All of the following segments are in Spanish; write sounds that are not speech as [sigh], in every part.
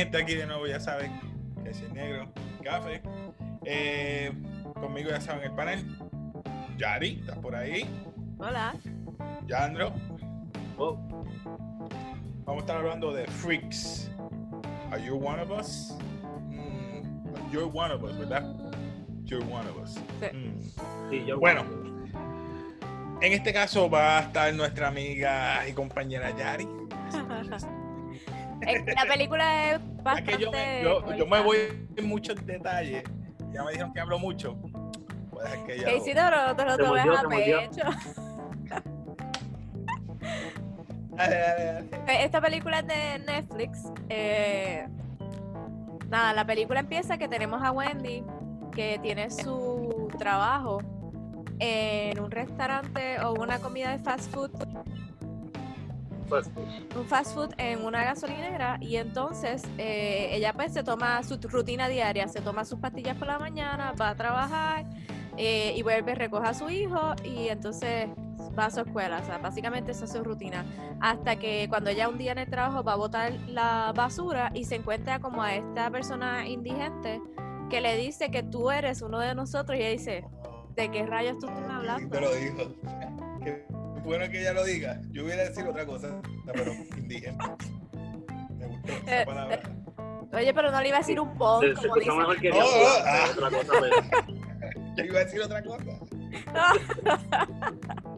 gente aquí de nuevo, ya saben que es el negro, café. Eh, conmigo ya saben el panel. Yari, ¿estás por ahí? Hola. Yandro. Oh. Vamos a estar hablando de freaks. Are you one of us? Mm, you're one of us, ¿verdad? You're one of us. Sí. Mm. bueno, en este caso va a estar nuestra amiga y compañera Yari. [laughs] La película es [laughs] bastante... yo, me, yo, yo, me, voy en muchos detalles. Ya me dijeron que hablo mucho. Puede ser que ya... Que Isidoro, no te lo tomes a pecho. [laughs] Esta película es de Netflix. Eh, nada, la película empieza que tenemos a Wendy que tiene su trabajo en un restaurante o una comida de fast food un fast food en una gasolinera y entonces eh, ella pues se toma su rutina diaria, se toma sus pastillas por la mañana, va a trabajar eh, y vuelve, recoge a su hijo y entonces va a su escuela, o sea, básicamente esa es su rutina. Hasta que cuando ella un día en el trabajo va a botar la basura y se encuentra como a esta persona indigente que le dice que tú eres uno de nosotros y ella dice, ¿de qué rayos tú estás hablando? Te lo dijo [laughs] bueno que ella lo diga. Yo hubiera decir otra cosa, pero indígena. Me gustó esa eh, palabra. Eh, oye, pero no le iba a decir un poco. Se, como dice. mejor que oh, oh, ah. otra cosa, Yo iba a decir otra cosa. [laughs]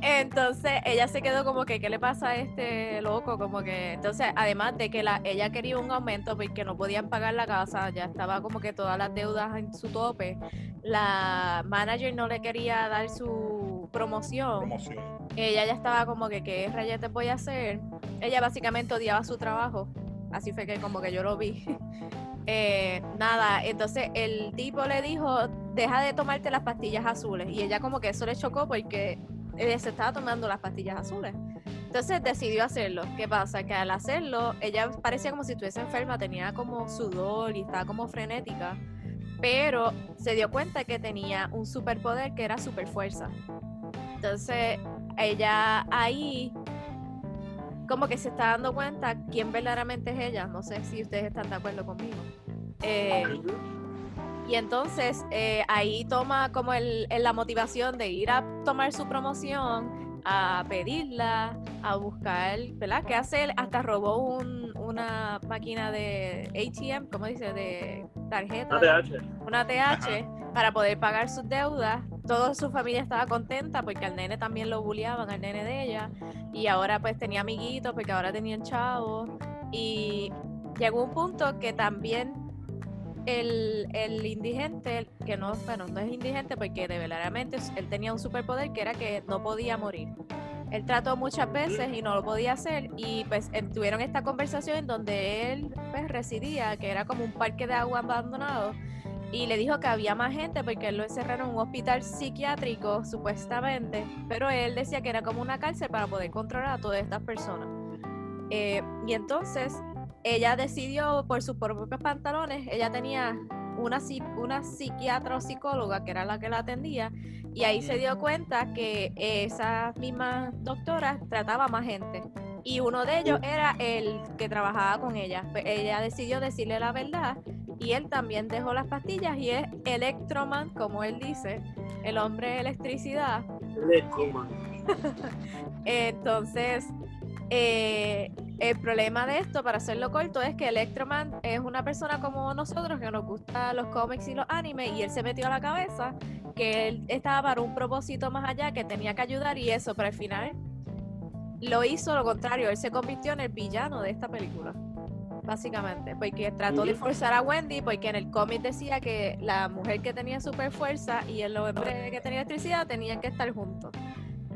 Entonces ella se quedó como que, ¿qué le pasa a este loco? Como que, entonces, además de que la, ella quería un aumento porque no podían pagar la casa, ya estaba como que todas las deudas en su tope, la manager no le quería dar su promoción. Ella ya estaba como que, ¿qué rayete voy a hacer? Ella básicamente odiaba su trabajo, así fue que como que yo lo vi. [laughs] Eh, nada, entonces el tipo le dijo, deja de tomarte las pastillas azules. Y ella como que eso le chocó porque ella se estaba tomando las pastillas azules. Entonces decidió hacerlo. ¿Qué pasa? Que al hacerlo, ella parecía como si estuviese enferma, tenía como sudor y estaba como frenética, pero se dio cuenta que tenía un superpoder que era super fuerza. Entonces, ella ahí como que se está dando cuenta quién verdaderamente es ella. No sé si ustedes están de acuerdo conmigo. Eh, y entonces eh, ahí toma como el, la motivación de ir a tomar su promoción, a pedirla, a buscar, ¿verdad? ¿Qué hace él? Hasta robó un, una máquina de ATM, ¿cómo dice? De tarjeta. Una TH. Una TH para poder pagar sus deudas. Toda su familia estaba contenta porque al nene también lo bulliaban, al nene de ella. Y ahora pues tenía amiguitos porque ahora tenía el chavo. Y llegó un punto que también el, el, indigente, que no, bueno, no es indigente porque de verdaderamente él tenía un superpoder que era que no podía morir. Él trató muchas veces y no lo podía hacer y pues tuvieron esta conversación en donde él pues residía, que era como un parque de agua abandonado y le dijo que había más gente porque él lo encerraron en un hospital psiquiátrico supuestamente, pero él decía que era como una cárcel para poder controlar a todas estas personas. Eh, y entonces ella decidió por sus propios pantalones, ella tenía una, una psiquiatra o psicóloga que era la que la atendía y ahí se dio cuenta que esa misma doctora trataba más gente y uno de ellos era el que trabajaba con ella. Pues ella decidió decirle la verdad y él también dejó las pastillas y es Electroman, como él dice, el hombre de electricidad. Electroman. [laughs] Entonces, eh, el problema de esto, para hacerlo corto, es que Electroman es una persona como nosotros que nos gusta los cómics y los animes y él se metió a la cabeza que él estaba para un propósito más allá, que tenía que ayudar y eso, pero al final lo hizo lo contrario, él se convirtió en el villano de esta película. Básicamente, porque trató de forzar a Wendy, porque en el cómic decía que la mujer que tenía super fuerza y el hombre que tenía electricidad tenían que estar juntos.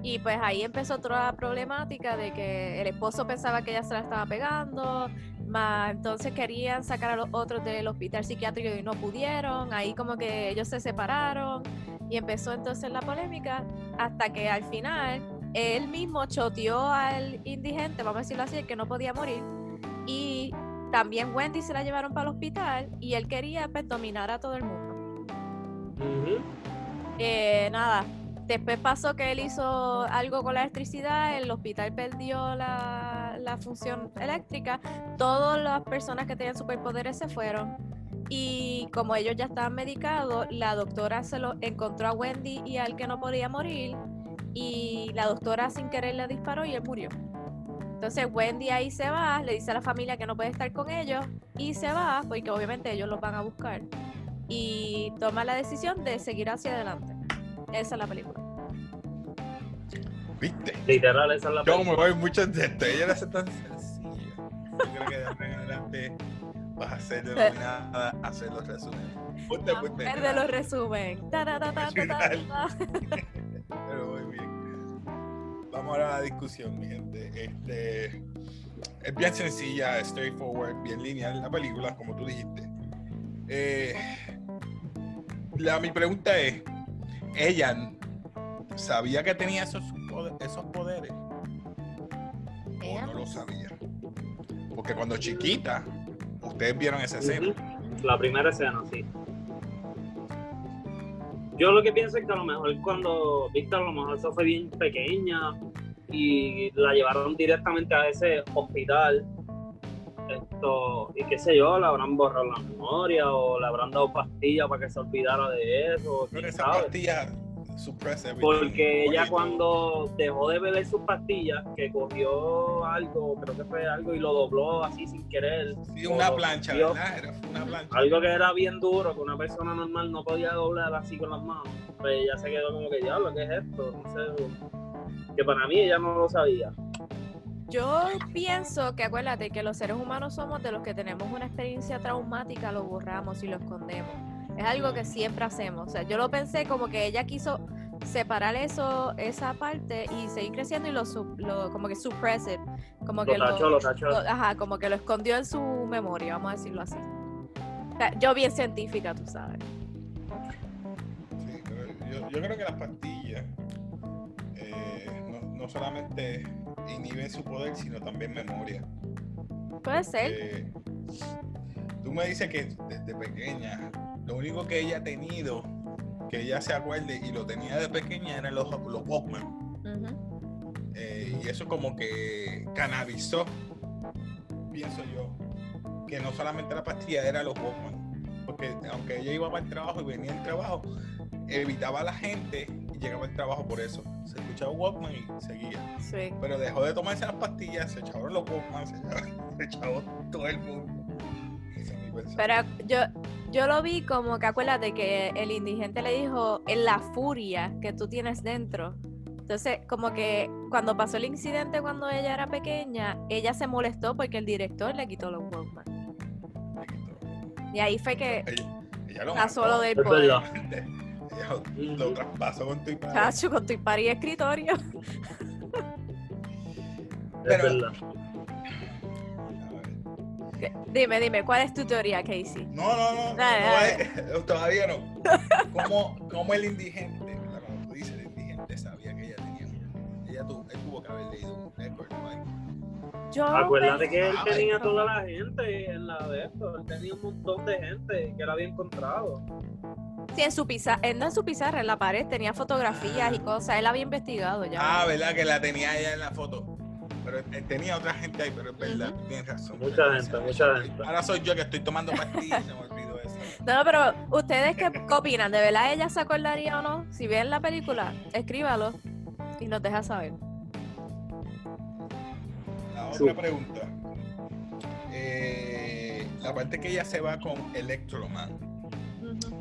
Y pues ahí empezó otra problemática de que el esposo pensaba que ella se la estaba pegando, más entonces querían sacar a los otros del hospital psiquiátrico y no pudieron, ahí como que ellos se separaron y empezó entonces la polémica hasta que al final él mismo choteó al indigente, vamos a decirlo así, el que no podía morir y también Wendy se la llevaron para el hospital y él quería pues, dominar a todo el mundo. eh, nada, Después pasó que él hizo algo con la electricidad, el hospital perdió la, la función eléctrica, todas las personas que tenían superpoderes se fueron. Y como ellos ya estaban medicados, la doctora se lo encontró a Wendy y al que no podía morir. Y la doctora sin querer le disparó y él murió. Entonces Wendy ahí se va, le dice a la familia que no puede estar con ellos y se va porque obviamente ellos los van a buscar. Y toma la decisión de seguir hacia adelante. Esa es la película. ¿Viste? Literal, esa es la Yo me película. voy muchos de esto. Ella era tan sencilla. Yo creo que de adelante vas a ser denominada a hacer los resúmenes. Ponte, La ponte. mujer de los resumen. [laughs] Vamos a la discusión, mi gente. Este, es bien sencilla, straightforward, bien lineal la película, como tú dijiste. Eh, la, mi pregunta es, ¿ella sabía que tenía esos, esos poderes o no lo sabía? Porque cuando chiquita, ustedes vieron esa escena. La primera escena, sí. Yo lo que pienso es que a lo mejor cuando Víctor a lo mejor eso fue bien pequeña y la llevaron directamente a ese hospital. Esto, y qué sé yo, le habrán borrado la memoria o le habrán dado pastillas para que se olvidara de eso, Pero quién esa Porque ella cuando dejó de beber sus pastillas, que cogió algo, creo que fue algo, y lo dobló así sin querer. Sí, una plancha. ¿verdad? Era una plancha. Algo que era bien duro, que una persona normal no podía doblar así con las manos. Pues ella se quedó como que, diablo, ¿qué es esto? Que para mí ella no lo sabía. Yo pienso que acuérdate que los seres humanos somos de los que tenemos una experiencia traumática, lo borramos y lo escondemos. Es algo que siempre hacemos. O sea, yo lo pensé como que ella quiso separar eso, esa parte y seguir creciendo y lo, lo- como que suppress it, como que Lo tachó, lo tachó. lo- ajá, como que lo escondió en su memoria, vamos a decirlo así. O sea, yo bien científica, tú sabes. Sí, pero yo, yo creo que las pastillas eh, no, no solamente inhiben su poder, sino también memoria. Puede ser. Eh, tú me dices que desde pequeña, lo único que ella ha tenido, que ella se acuerde y lo tenía de pequeña, eran los, los Walkman. Eh, y eso como que canalizó, pienso yo, que no solamente la pastilla era los Walkman. Porque aunque ella iba para el trabajo y venía del trabajo, evitaba a la gente y llegaba al trabajo por eso. Se escuchaba Walkman y seguía. Sí. Pero dejó de tomarse las pastillas, se echaron los Walkman, se echaba [laughs] todo el mundo. Pero yo, yo lo vi como que acuérdate que el indigente le dijo en la furia que tú tienes dentro. Entonces, como que cuando pasó el incidente cuando ella era pequeña, ella se molestó porque el director le quitó los Walkman. Y ahí fue que Ella, ella lo pasó lo del Es poder. Ella lo traspasó con tu y Chacho, con tu y escritorio. Es Pero-. Dime, dime, ¿cuál es tu teoría, Casey? No, no, no, Dale, no dale. es- [laughs] todavía no. ¿Cómo, cómo el indigente, ¿verdad? como tú dices, el indigente sabía que ella tenía, ella tuvo, él tuvo que haber leído un. Ahí. Yo Acuérdate que él Ah, tenía toda la gente en la de esto. Él tenía un montón de gente que él había encontrado. Sí, en su pizarra, él no en su pizarra, en la pared tenía fotografías y cosas. Él había investigado ya. Ah, ¿verdad? Que la tenía ella en la foto. Pero él tenía otra gente ahí, pero es verdad, tienes razón. Mucha gente, mucha gente. Ahora soy yo que estoy tomando pastillas, se me olvidó eso. No, pero ustedes qué, opinan? ¿De verdad ella se acordaría o no? Si ven la película, escríbalo y nos deja saber. La Sí. otra pregunta. Eh, la parte que ella se va con Electroman.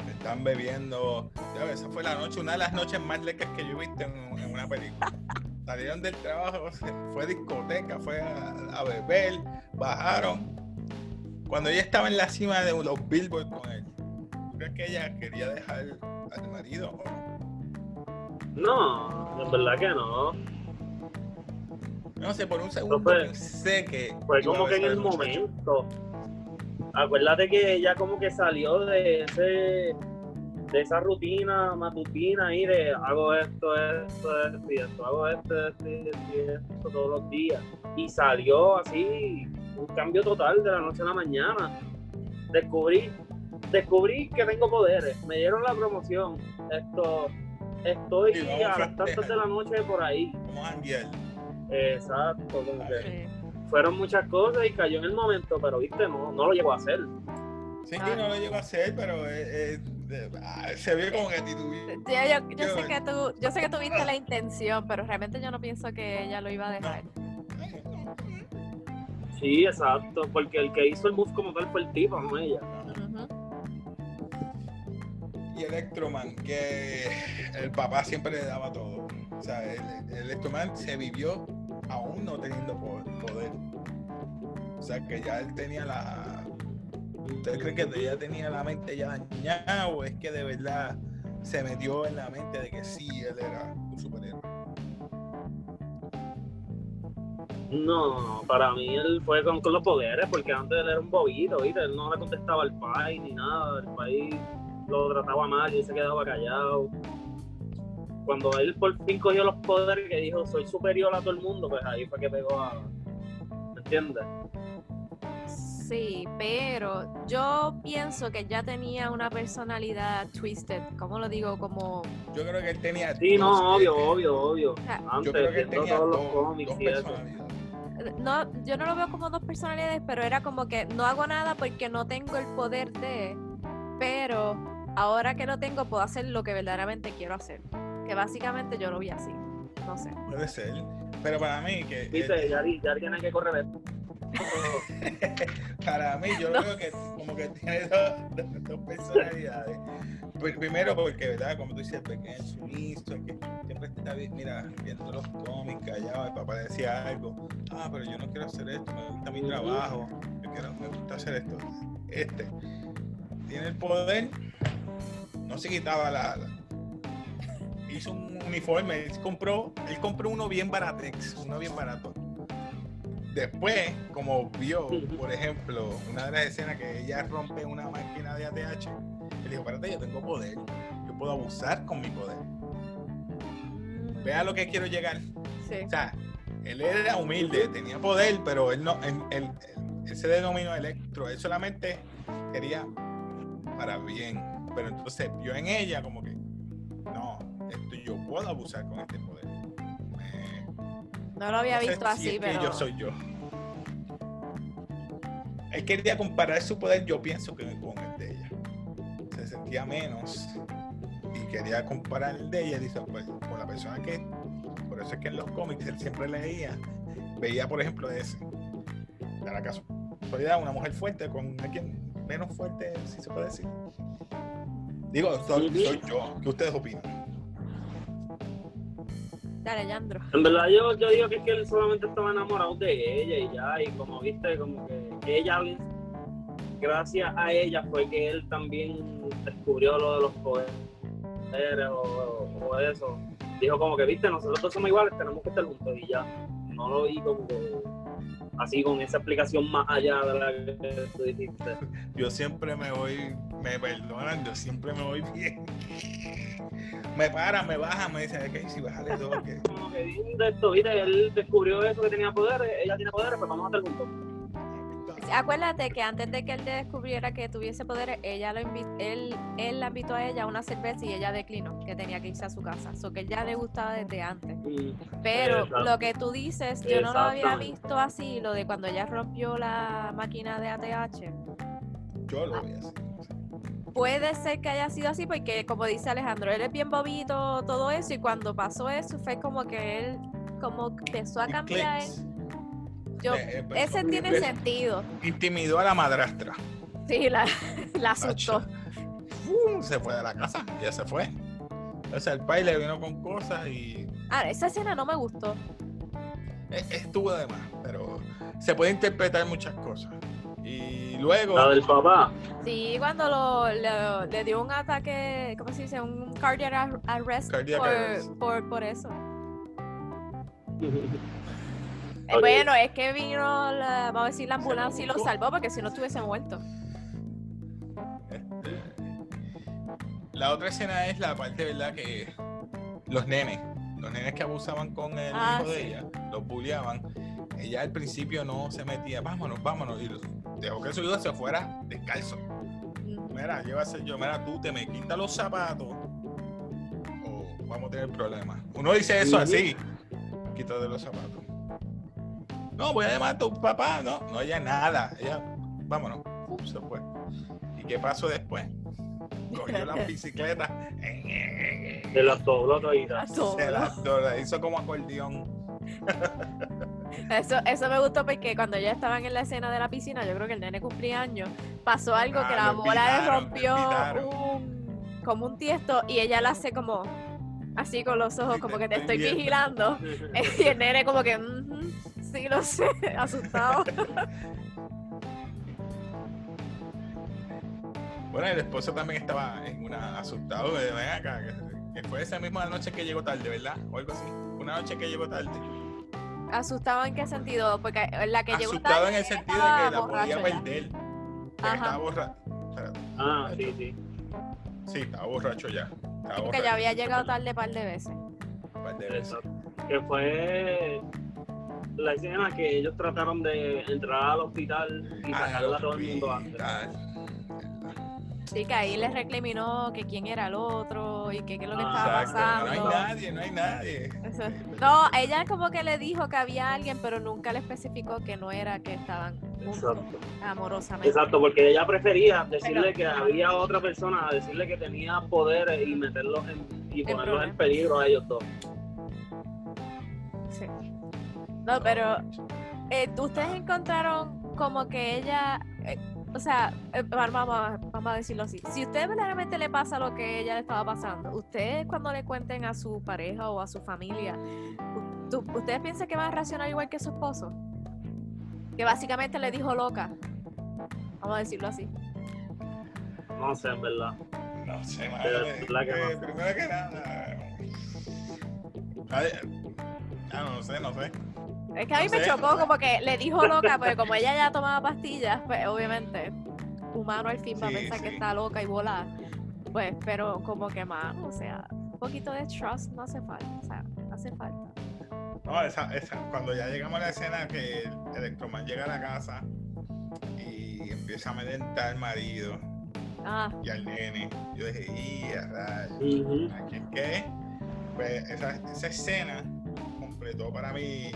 Están bebiendo. Ya ves, esa fue la noche, una de las noches más lecas que yo he visto en, en una película. [laughs] Salieron del trabajo, [laughs] fue a discoteca, fue a, a beber, bajaron. Cuando ella estaba en la cima de los billboards con él, ¿tú crees que ella quería dejar al marido o no? En verdad que no. No sé, por un segundo fue- pensé que. Fue como que en el momento. Acuérdate que ella como que salió de ese de esa rutina matutina ahí de hago esto, esto, esto y esto, hago esto, esto y esto, y esto todos los días. Y salió así, un cambio total de la noche a la mañana. Descubrí, descubrí que tengo poderes, me dieron la promoción. Esto, estoy Sí, a las tantas de la noche por ahí. Exacto, como que Sí. fueron muchas cosas y cayó en el momento, pero viste, no, no lo llegó a hacer. Sí, no lo llegó a hacer, pero eh, eh, ah, se ve como que yo, yo, sé que tú, yo sé que tuviste la [laughs] intención, pero realmente yo no pienso que ella lo iba a dejar. Sí, exacto, porque el que hizo el move como tal fue el tipo, no ella. Y Electroman, que el papá siempre le daba todo. O sea, el, Electroman se vivió aún no teniendo poder. O sea, que ya él tenía la. ¿Usted cree que ya tenía la mente ya dañada o es que de verdad se metió en la mente de que sí, él era un superhéroe? No, para mí él fue con, los poderes, porque antes él era un bobito, ¿viste? Él no le contestaba al país ni nada, el país lo trataba mal y él se quedaba callado. Cuando él por fin cogió los poderes que dijo soy superior a todo el mundo, pues ahí fue que pegó a. ¿Me entiendes? Sí, pero yo pienso que ya tenía una personalidad twisted, ¿cómo lo digo? Como... Yo creo que él tenía... Sí, no, obvio, obvio, obvio. Antes, yo creo que él tenía todos los cómics y eso no, yo no lo veo como dos personalidades, pero era como que no hago nada porque no tengo el poder de, pero ahora que lo tengo puedo hacer lo que verdaderamente quiero hacer. Que básicamente yo lo vi así, no sé. Puede ser, pero para mí que... Dice, ya, ya tiene que correr para mí yo creo que como que tiene dos personalidades primero porque, ¿verdad? Como tú dices, pequeño sumiso, que siempre está, mira, viendo los cómics, callado, el papá decía algo, ah, pero yo no quiero hacer esto, me gusta mi trabajo, me gusta hacer esto. Este, tiene el poder, no se quitaba la, hizo un uniforme, él compró, él compró uno bien baratex, uno bien barato. Después, como vio, por ejemplo, una de las escenas que ella rompe una máquina de ATH, él dijo, espérate, yo tengo poder, yo puedo abusar con mi poder. Vea lo que quiero llegar. O sea, él era humilde, tenía poder, pero él no, él, se denominó electro, él solamente quería para bien. Pero entonces vio en ella como que, no, esto yo puedo abusar con este poder. No lo había visto así, pero. yo soy yo. Él quería comparar su poder, yo pienso que con el de ella sentía menos y quería comparar el de ella, dice, pues, con la persona que, por eso es que en los cómics él siempre leía, veía, por ejemplo, ese, de la casualidad, una mujer fuerte con alguien menos fuerte, si se puede decir. Digo, soy, yo, ¿qué ustedes opinan? Dale. En verdad, yo, yo digo que es que él solamente estaba enamorado de ella y ya, y como viste, como que ella gracias a ella fue que él también descubrió lo de los poderes o, eso. Dijo como que, viste, nosotros somos iguales, tenemos que estar juntos y ya. No lo vi como así con esa explicación más allá de la que tú dijiste. Yo siempre me voy, me perdonan, yo siempre me voy bien. me para, me baja, me dice, que si bájale todo. Como que esto, viste, él descubrió eso que tenía poderes, ella tiene poderes, pues vamos a estar juntos acuérdate que antes de que él descubriera que tuviese poderes, ella lo él, él la invitó a ella a una cerveza y ella declinó, que tenía que irse a su casa. Eso que ya le gustaba desde antes. Pero lo que tú dices, yo no lo había visto así, lo de cuando ella rompió la máquina de ATH. Yo lo vi así. Puede ser que haya sido así porque, como dice Alejandro, él es bien bobito, todo eso, y cuando pasó eso fue como que él como empezó a cambiar. Eh, eh, ese tiene sentido. Intimidó a la madrastra. Sí, la, la asustó. se fue de la casa, ya se fue. O sea, el le vino con cosas y. Ah, esa escena no me gustó. E, estuvo de más, pero se puede interpretar muchas cosas. Y luego. La del papá. Sí, cuando lo, le, dio un ataque, ¿cómo se dice? Un cardiac arrest, por, Por, por eso. [laughs] Eh, bueno, es que vino, la, vamos a decir, la ambulancia y lo salvó porque si no estuviese muerto. Este, la otra escena es la parte, ¿verdad? Que los nenes, los nenes que abusaban con el ah, hijo de ella, los bulleaban. Ella al principio no se metía, vámonos, vámonos, y dejó que su hijo se fuera descalzo. Mira, llévase yo, mira, tú te me quitas los zapatos o vamos a tener problemas. Uno dice eso así, quítate los zapatos. No, voy a llamar a tu papá. No, no, ella nada. Ella, vámonos. Uf, se fue. ¿Y qué pasó después? Cogió la [laughs] bicicleta. Se la dobló todita. Se la dobló, hizo como acordeón. Eso, eso me gustó porque cuando ya estaban en la escena de la piscina, yo creo que el nene cumplía años, pasó algo que la bola le rompió un, como un tiesto y ella la hace como así con los ojos, como que te estoy vigilando. [laughs] [laughs] Y el nene como que, "Ujú, sí lo sé, [laughs] asustado. Bueno, el esposo también estaba en una asustado de ven acá, que, que fue esa misma noche que llegó tarde, ¿verdad? O algo así. Una noche que llegó tarde. ¿Asustado en qué sentido? Porque la que llegó Asustado tarde en el sentido de que la borracho podía perder. Que estaba borracho. Ah, sí, sí. Sí, estaba borracho ya. Estaba Porque ya había llegado tarde un par de veces. Un par de veces. Que fue la escena que ellos trataron de entrar al hospital y sacarla a todo el mundo antes. Sí, que ahí les recriminó que quién era el otro y que qué es lo que estaba Ah, Exacto, no hay pasando. nadie, no hay nadie. Eso- No, ella como que le dijo que había alguien, pero nunca le especificó que no era que estaban juntos Exacto. amorosamente. Exacto, porque ella prefería decirle Pero- que había otra persona, a decirle que tenía poderes y meterlos en, y ponerlos en peligro a ellos dos. Sí. No, pero eh, ustedes encontraron como que ella, eh, o sea, eh, vamos, a- vamos a decirlo así, si a usted verdaderamente le pasa lo que ella le estaba pasando, ustedes cuando le cuenten a su pareja o a su familia, ¿ustedes piensan que van a reaccionar igual que su esposo? Que básicamente le dijo loca. Vamos a decirlo así. No sé, en verdad. No sé, madre. que Eh, no. primero que nada. Ay, no sé, no sé. Es que a mí No me sé, chocó no como que le dijo loca, porque como ella ya tomaba pastillas, pues obviamente humano al fin va a Sí, pensar que está loca y volar. Pues, pero como que mano, o sea, un poquito de trust no hace falta, o sea, hace falta. No, esa, esa, cuando ya llegamos a la escena que el Electroman llega a la casa y empieza a amedrentar al marido Ah, y al nene, yo dije, ¡y a rayos! Ujú. ¿Aquí qué? Pues esa, esa escena completó para mí,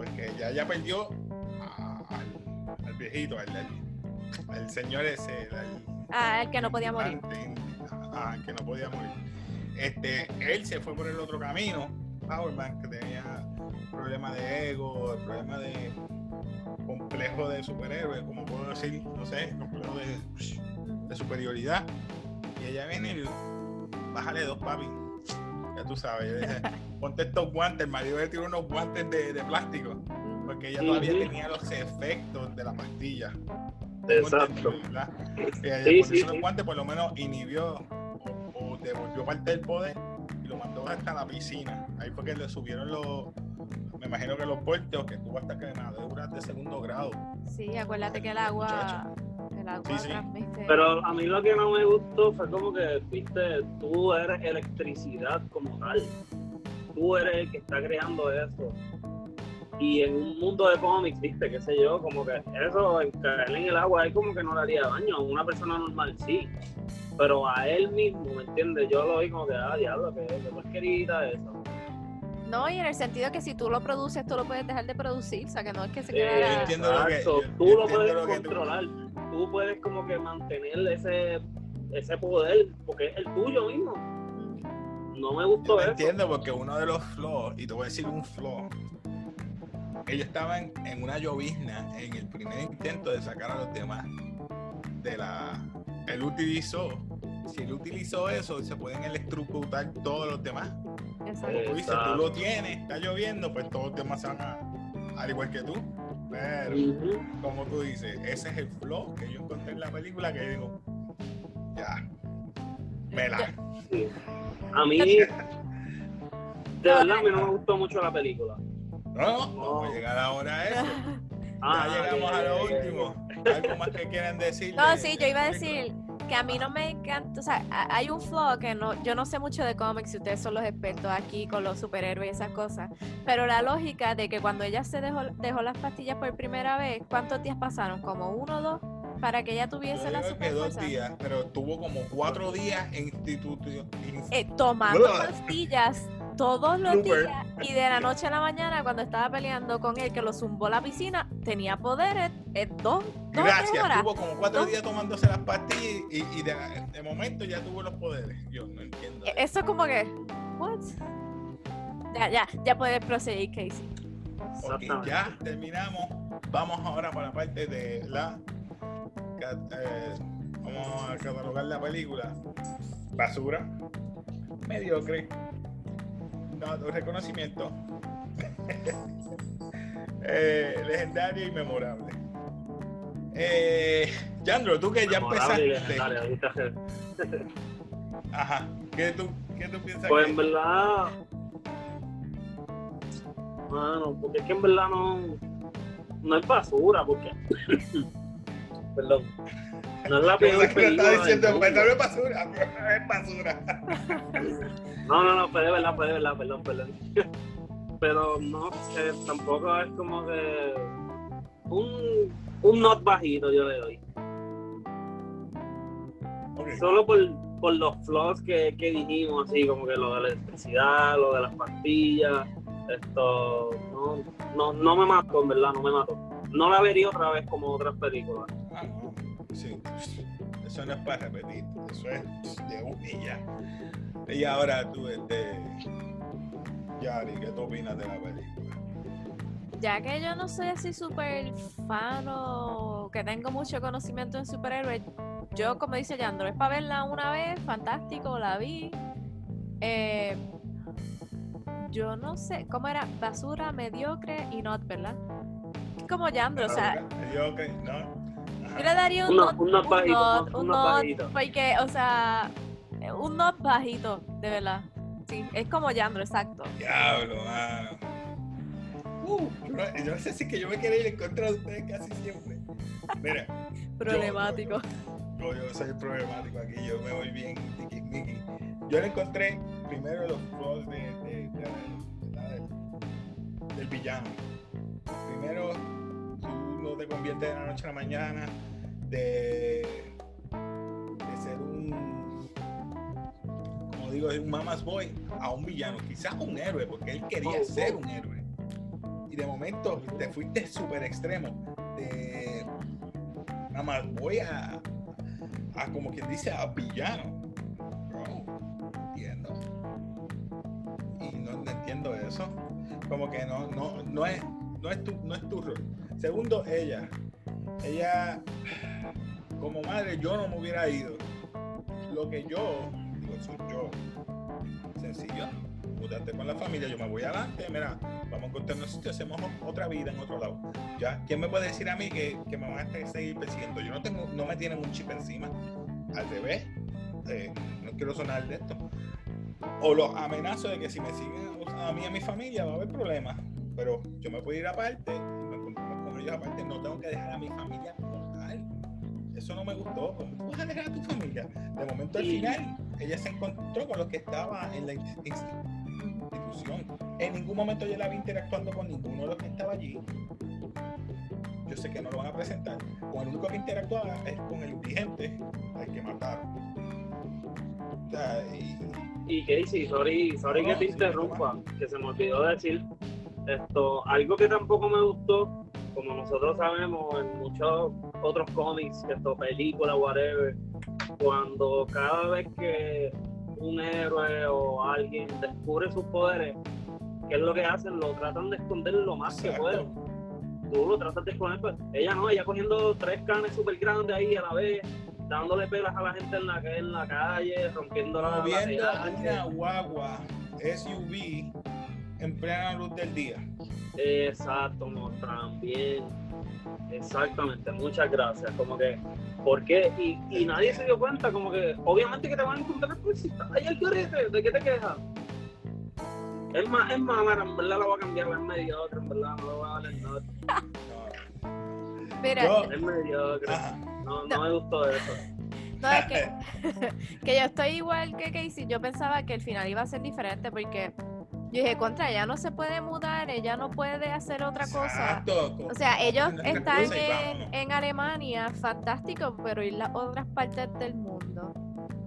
porque ya ya perdió a- al, al viejito, al, al- al señor ese, al, ah, el que no podía morir. Ah, que no podía morir. Este, él se fue por el otro camino, Powerman, que tenía problemas de ego, problema de complejo de superhéroe, como puedo decir, no sé, complejo de, de superioridad. Y ella viene y bájale dos papi. Ya tú sabes, yo dije, ponte estos guantes, el marido le tiró unos guantes de, de plástico, porque ella todavía tenía los efectos de la pastilla. Exacto. Eh, [laughs] Sí, por sí, eso sí. los guantes por lo menos inhibió o, o devolvió parte del poder y lo mandó hasta la piscina. Ahí fue que le subieron los, me imagino que los voltios, que tuvo hasta quemaduras de segundo grado. Sí, acuérdate que el agua, el agua Sí, sí. transmite. Pero a mí lo que no me gustó fue como que, viste, tú eres electricidad como tal. Tú eres el que está creando eso. Y en un mundo de cómics, viste, qué sé yo, como que eso, en caer en el agua, él como que no le haría daño. A una persona normal sí. Pero a él mismo, ¿me entiendes? Yo lo vi como que, ah, diablo, que, que porquerita eso. No, y en el sentido que si tú lo produces, tú lo puedes dejar de producir, o sea, que no es que se Eh, quedara... Yo entiendo lo que- exacto. yo- tú yo lo entiendo puedes lo que tú- controlar. Tú puedes como que mantener ese, ese poder, porque es el tuyo mismo. No me Yo gustó eso. entiendo porque uno de los flaws, y te voy a decir un flaw, ellos estaban en una llovizna en el primer intento de sacar a los demás de la... Él utilizó, si él utilizó eso, se pueden electrocutar todos los demás. exacto. Como tú dices, tú lo tienes, está lloviendo, pues todos los demás se van a, al igual que tú. Pero, como tú dices, ese es el flow que yo encontré en la película que digo, ya, me la. Sí. A mí, [laughs] de verdad, a mí no me gustó mucho la película. No, vamos a llegar ahora a eso. [laughs] Ah, ya llegamos a lo ya, último. ¿Algo más que quieran decir? No, sí, yo iba a decir que a mí no me encanta, o sea, hay un flow que no, yo no sé mucho de cómics, y ustedes son los expertos aquí con los superhéroes y esas cosas, pero la lógica de que cuando ella se dejó, dejó las pastillas por primera vez, ¿cuántos días pasaron? ¿Como uno o dos? Para que ella Yo tuviese la dos días, pero tuvo como cuatro días en instituto. Eh, tomando pastillas todos los Blooper. días y de la noche a la mañana cuando estaba peleando con él que lo zumbó a la piscina, tenía poderes en dos, dos Gracias, horas. tuvo como cuatro Dos- días tomándose las pastillas y, y de, de momento ya tuvo los poderes. Yo no entiendo. E- Eso es como que, what? Ya, ya, ya puedes proseguir, Casey. Ok, Exactamente. ya terminamos. Vamos ahora para la parte de la. eh, vamos a catalogar la película. Basura. Mediocre. No, no reconocimiento. [laughs] Eh, legendario y memorable. Eh, Yandro, tú que ya Memorable y empezaste. Ajá. ¿Qué tú, qué tú piensas Pues que- en verdad. Mano, porque es que en verdad no. No es basura, porque. [laughs] Perdón. No es la [laughs] peor que lo película. diciendo, pues, no es basura, es basura. No, no, no, fue de verdad, fue de verdad, perdón, perdón. [laughs] Pero no tampoco es como que. Un, un not bajito yo le doy. Solo por, por los flaws que, que dijimos, así como que lo de la electricidad, lo de las pastillas, esto no, no, no me mató, en verdad, no me mató. No la vería otra vez como otras películas. Ah, no. Sí. Eso no es para repetir. Eso es de una y ahora tú, este. Yari, ¿qué tú opinas de la película? Ya que yo no soy así súper fan o que tengo mucho conocimiento en superhéroes, yo como dice Yandro, es para verla una vez, fantástico, la vi. Eh, yo no sé, ¿cómo era? Basura, mediocre y not, ¿verdad? Como Yandro, o sea, Mediocre, ¿no? Yo le daría un Un not, not- un not bajito, not, un un not not, bajito. porque, o sea, un not bajito, de verdad. Sí, es como Yandro, exacto. Diablo, mano. Uh, yo, no, yo no sé si es que yo me quería ir en contra de ustedes casi siempre. Mira, [laughs] Problemático. yo, yo soy problemático aquí, yo me voy bien tiquismiqui. Yo le encontré primero los flaws de, de- de- de- del- del villano. Primero, no te conviertes de la noche a la mañana de, de ser un, como digo, un mama's boy a un villano, quizás un héroe, porque él quería Oh, ser un héroe. Y de momento te fuiste súper extremo de mama's boy a, a como quien dice a villano. Bro, no entiendo. Y no, no entiendo eso. Como que no, no, no es, no es tu, no es tu rol. Segundo, ella. Ella, como madre, yo no me hubiera ido. Lo que yo, digo, soy yo. Sencillo. Mudarte con la familia, yo me voy adelante, mira, vamos a encontrarnos sitio, hacemos otra vida en otro lado. Ya, ¿quién me puede decir a mí que, que me van a seguir persiguiendo? Yo no tengo, no me tienen un chip encima. Al revés, eh, no quiero sonar de esto. O los amenazo de que si me siguen a mí y a mi familia va a haber problemas. Pero yo me puedo ir aparte ellos aparte. No tengo que dejar a mi familia como tal. Eso no me gustó. ¿Cómo vas a dejar a tu familia? De momento al final, ella se encontró con los que estaba en la inst- institución. En ningún momento yo la vi interactuando con ninguno de los que estaba allí. Yo sé que no lo van a presentar. Con el único que interactuaba es con el indigente al que mataron. O sea, y, Y Casey, sorry, sorry No, que te sí, interrumpa, que se me olvidó decir esto, algo que tampoco me gustó, como nosotros sabemos en muchos otros cómics, esto, películas, whatever, cuando cada vez que un héroe o alguien descubre sus poderes, ¿qué es lo que hacen? Lo tratan de esconder lo más que Exacto. pueden. Tú lo tratas de esconder, pues ella no, ella cogiendo tres canes súper grandes ahí a la vez, dándole pelas a la gente en la, en la calle, rompiendo la, la moviendo peaje. una guagua SUV plena luz del día. Exacto, no, también. Exactamente, muchas gracias. Como que, ¿por qué? Y, y nadie se dio cuenta, como que, obviamente que te van a encontrar si estás ahí al garete, ¿de qué te quejas? Es más, es más, mira, en verdad la voy a cambiar, es mediocre, en verdad, no le voy a dar el not. No. [laughs] Mira, Yo- Es mediocre. Ajá. No, no me gustó eso. No, es que, [laughs] [laughs] que yo estoy igual que Casey. Yo pensaba que el final iba a ser diferente porque yo dije, contra, ella no se puede mudar, ella no puede hacer otra cosa. O sea, ellos están en, en Alemania, fantástico, pero ¿y las otras partes del mundo?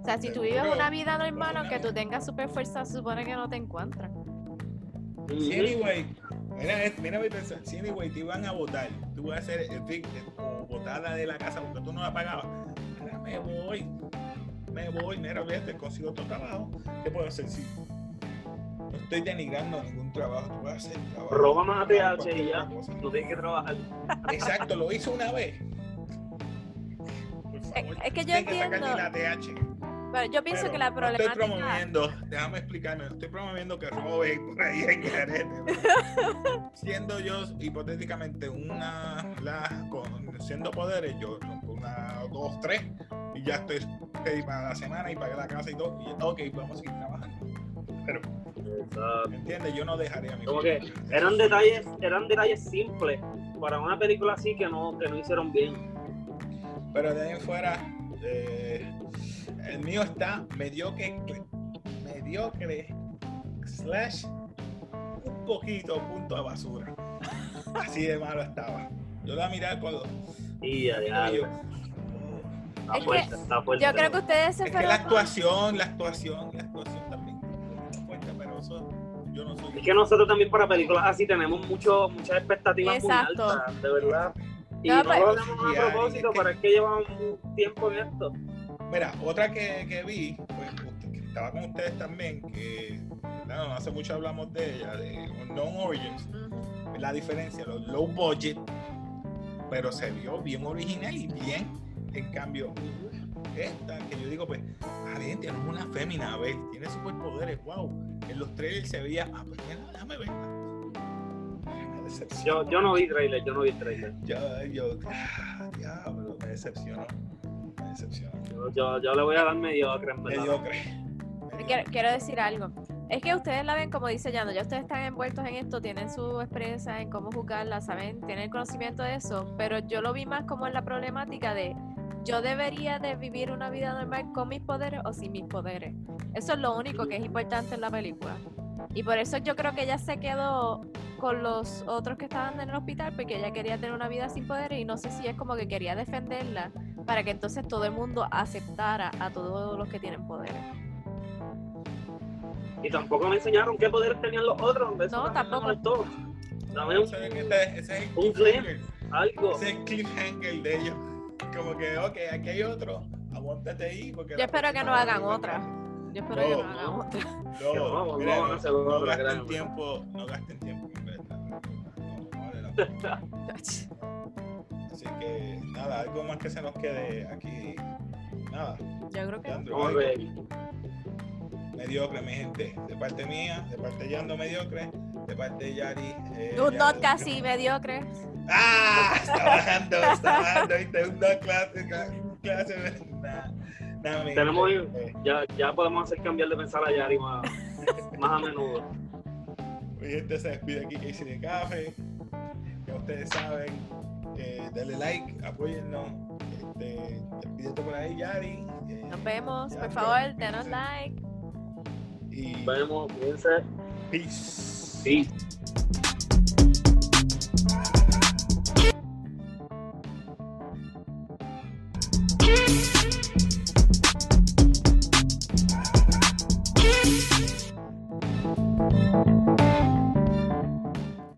O sea, si tú vives una vida normal, aunque tú tengas super fuerza, se supone que no te encuentran. Si anyway, mira, mira mi pensar, si anyway te iban a votar, tú vas a ser evicted o botada de la casa porque tú no la pagabas. Ahora me voy, me voy, mira, fíjate, consigo otro trabajo. ¿Qué puedo hacer? Sí. No estoy denigrando ningún trabajo, tú puedes hacer trabajo. Roba más ATH y ya. No tienes que trabajar. Exacto, lo hizo una vez. Por favor, es que yo entiendo- ni la TH. Pero yo pienso Pero que la no problemática. Estoy promoviendo, déjame explicarme, no estoy promoviendo que robe por ahí en garete. [laughs] siendo yo hipotéticamente una, la, con, siendo poderes, yo rompo una, dos, tres y ya estoy para la semana y pagué la casa y todo. Y ok, vamos a seguir trabajando. Pero. ¿Me entiendes? Yo no dejaría a mi Como que eran detalles, eran detalles simples para una película así que no, que no hicieron bien. Pero de ahí en fuera, eh, el mío está mediocre, mediocre, slash, un poquito punto de basura. Así de malo estaba. Yo la miré con los... Y ya, yo, Está Es fuerte, que está fuerte. Yo creo que ustedes se Es que la actuación, la actuación, la actuación que nosotros también para películas así tenemos mucho, muchas expectativas Exacto. muy altas, de verdad. Y No, no, pues- lo hacemos a propósito, es que- pero es que llevamos tiempo en esto. Mira, otra que, que vi, pues, que estaba con ustedes también, que no, no hace mucho hablamos de ella, de Unknown Origins. La diferencia, los low budget, pero se vio bien original y bien. En cambio, esta que yo digo, pues, ah, bien, tiene una fémina, a ver, tiene superpoderes, wow. En los trailers se veía, ah, pues mira, déjame verla. Yo, yo no vi trailer, yo no vi trailer. Yo, yo, ah, diablo, me decepcionó. Me decepcionó. Yo, yo, yo le voy a dar mediocre, en verdad. Mediocre. Quiero, quiero decir algo. Es que ustedes la ven como dice Yando, ya ustedes están envueltos en esto, tienen su experiencia en cómo jugarla, saben, tienen conocimiento de eso, pero yo lo vi más como en la problemática de yo debería de vivir una vida normal con mis poderes o sin mis poderes. Eso es lo único que es importante en la película. Y por eso yo creo que ella se quedó con los otros que estaban en el hospital porque ella quería tener una vida sin poderes y no sé si es como que quería defenderla para que entonces todo el mundo aceptara a todos los que tienen poderes. Y tampoco me enseñaron qué poderes tenían los otros. Eso No, tampoco. Dame un- Ese es el- ese es el un cliffhanger. algo. Ese es el cliffhanger de ellos. Como que, ok, aquí hay otro, aguántate ahí. Porque Yo espero que no hagan otra. Yo espero que no No, hagan otra. No, No, vamos, mira, vamos a no, hacer no otra, gasten tiempo, no gasten tiempo en verla. No, no vale la pena. Así que nada, algo más que se nos quede aquí. Nada, Yo creo que no. Mediocre, mi gente. De parte mía, de parte de Yando, mediocre. De parte de Yari. Eh, Un not casi mediocre. ¡Ah! [laughs] Está bajando, está bajando, ¿viste? Un not clase, cla- clase. Nah, nah, mi Tenemos- eh, Ya, ya podemos hacer cambiar de pensar a Yari más, más a menudo. Mi gente se despide aquí, Casey de Café. Ya ustedes saben, eh, dale like, apóyennos. Este, despídete por ahí, Yari. eh, Nos vemos. ya, Por favor, denos like. Y Vemos, cuídense. peace. fez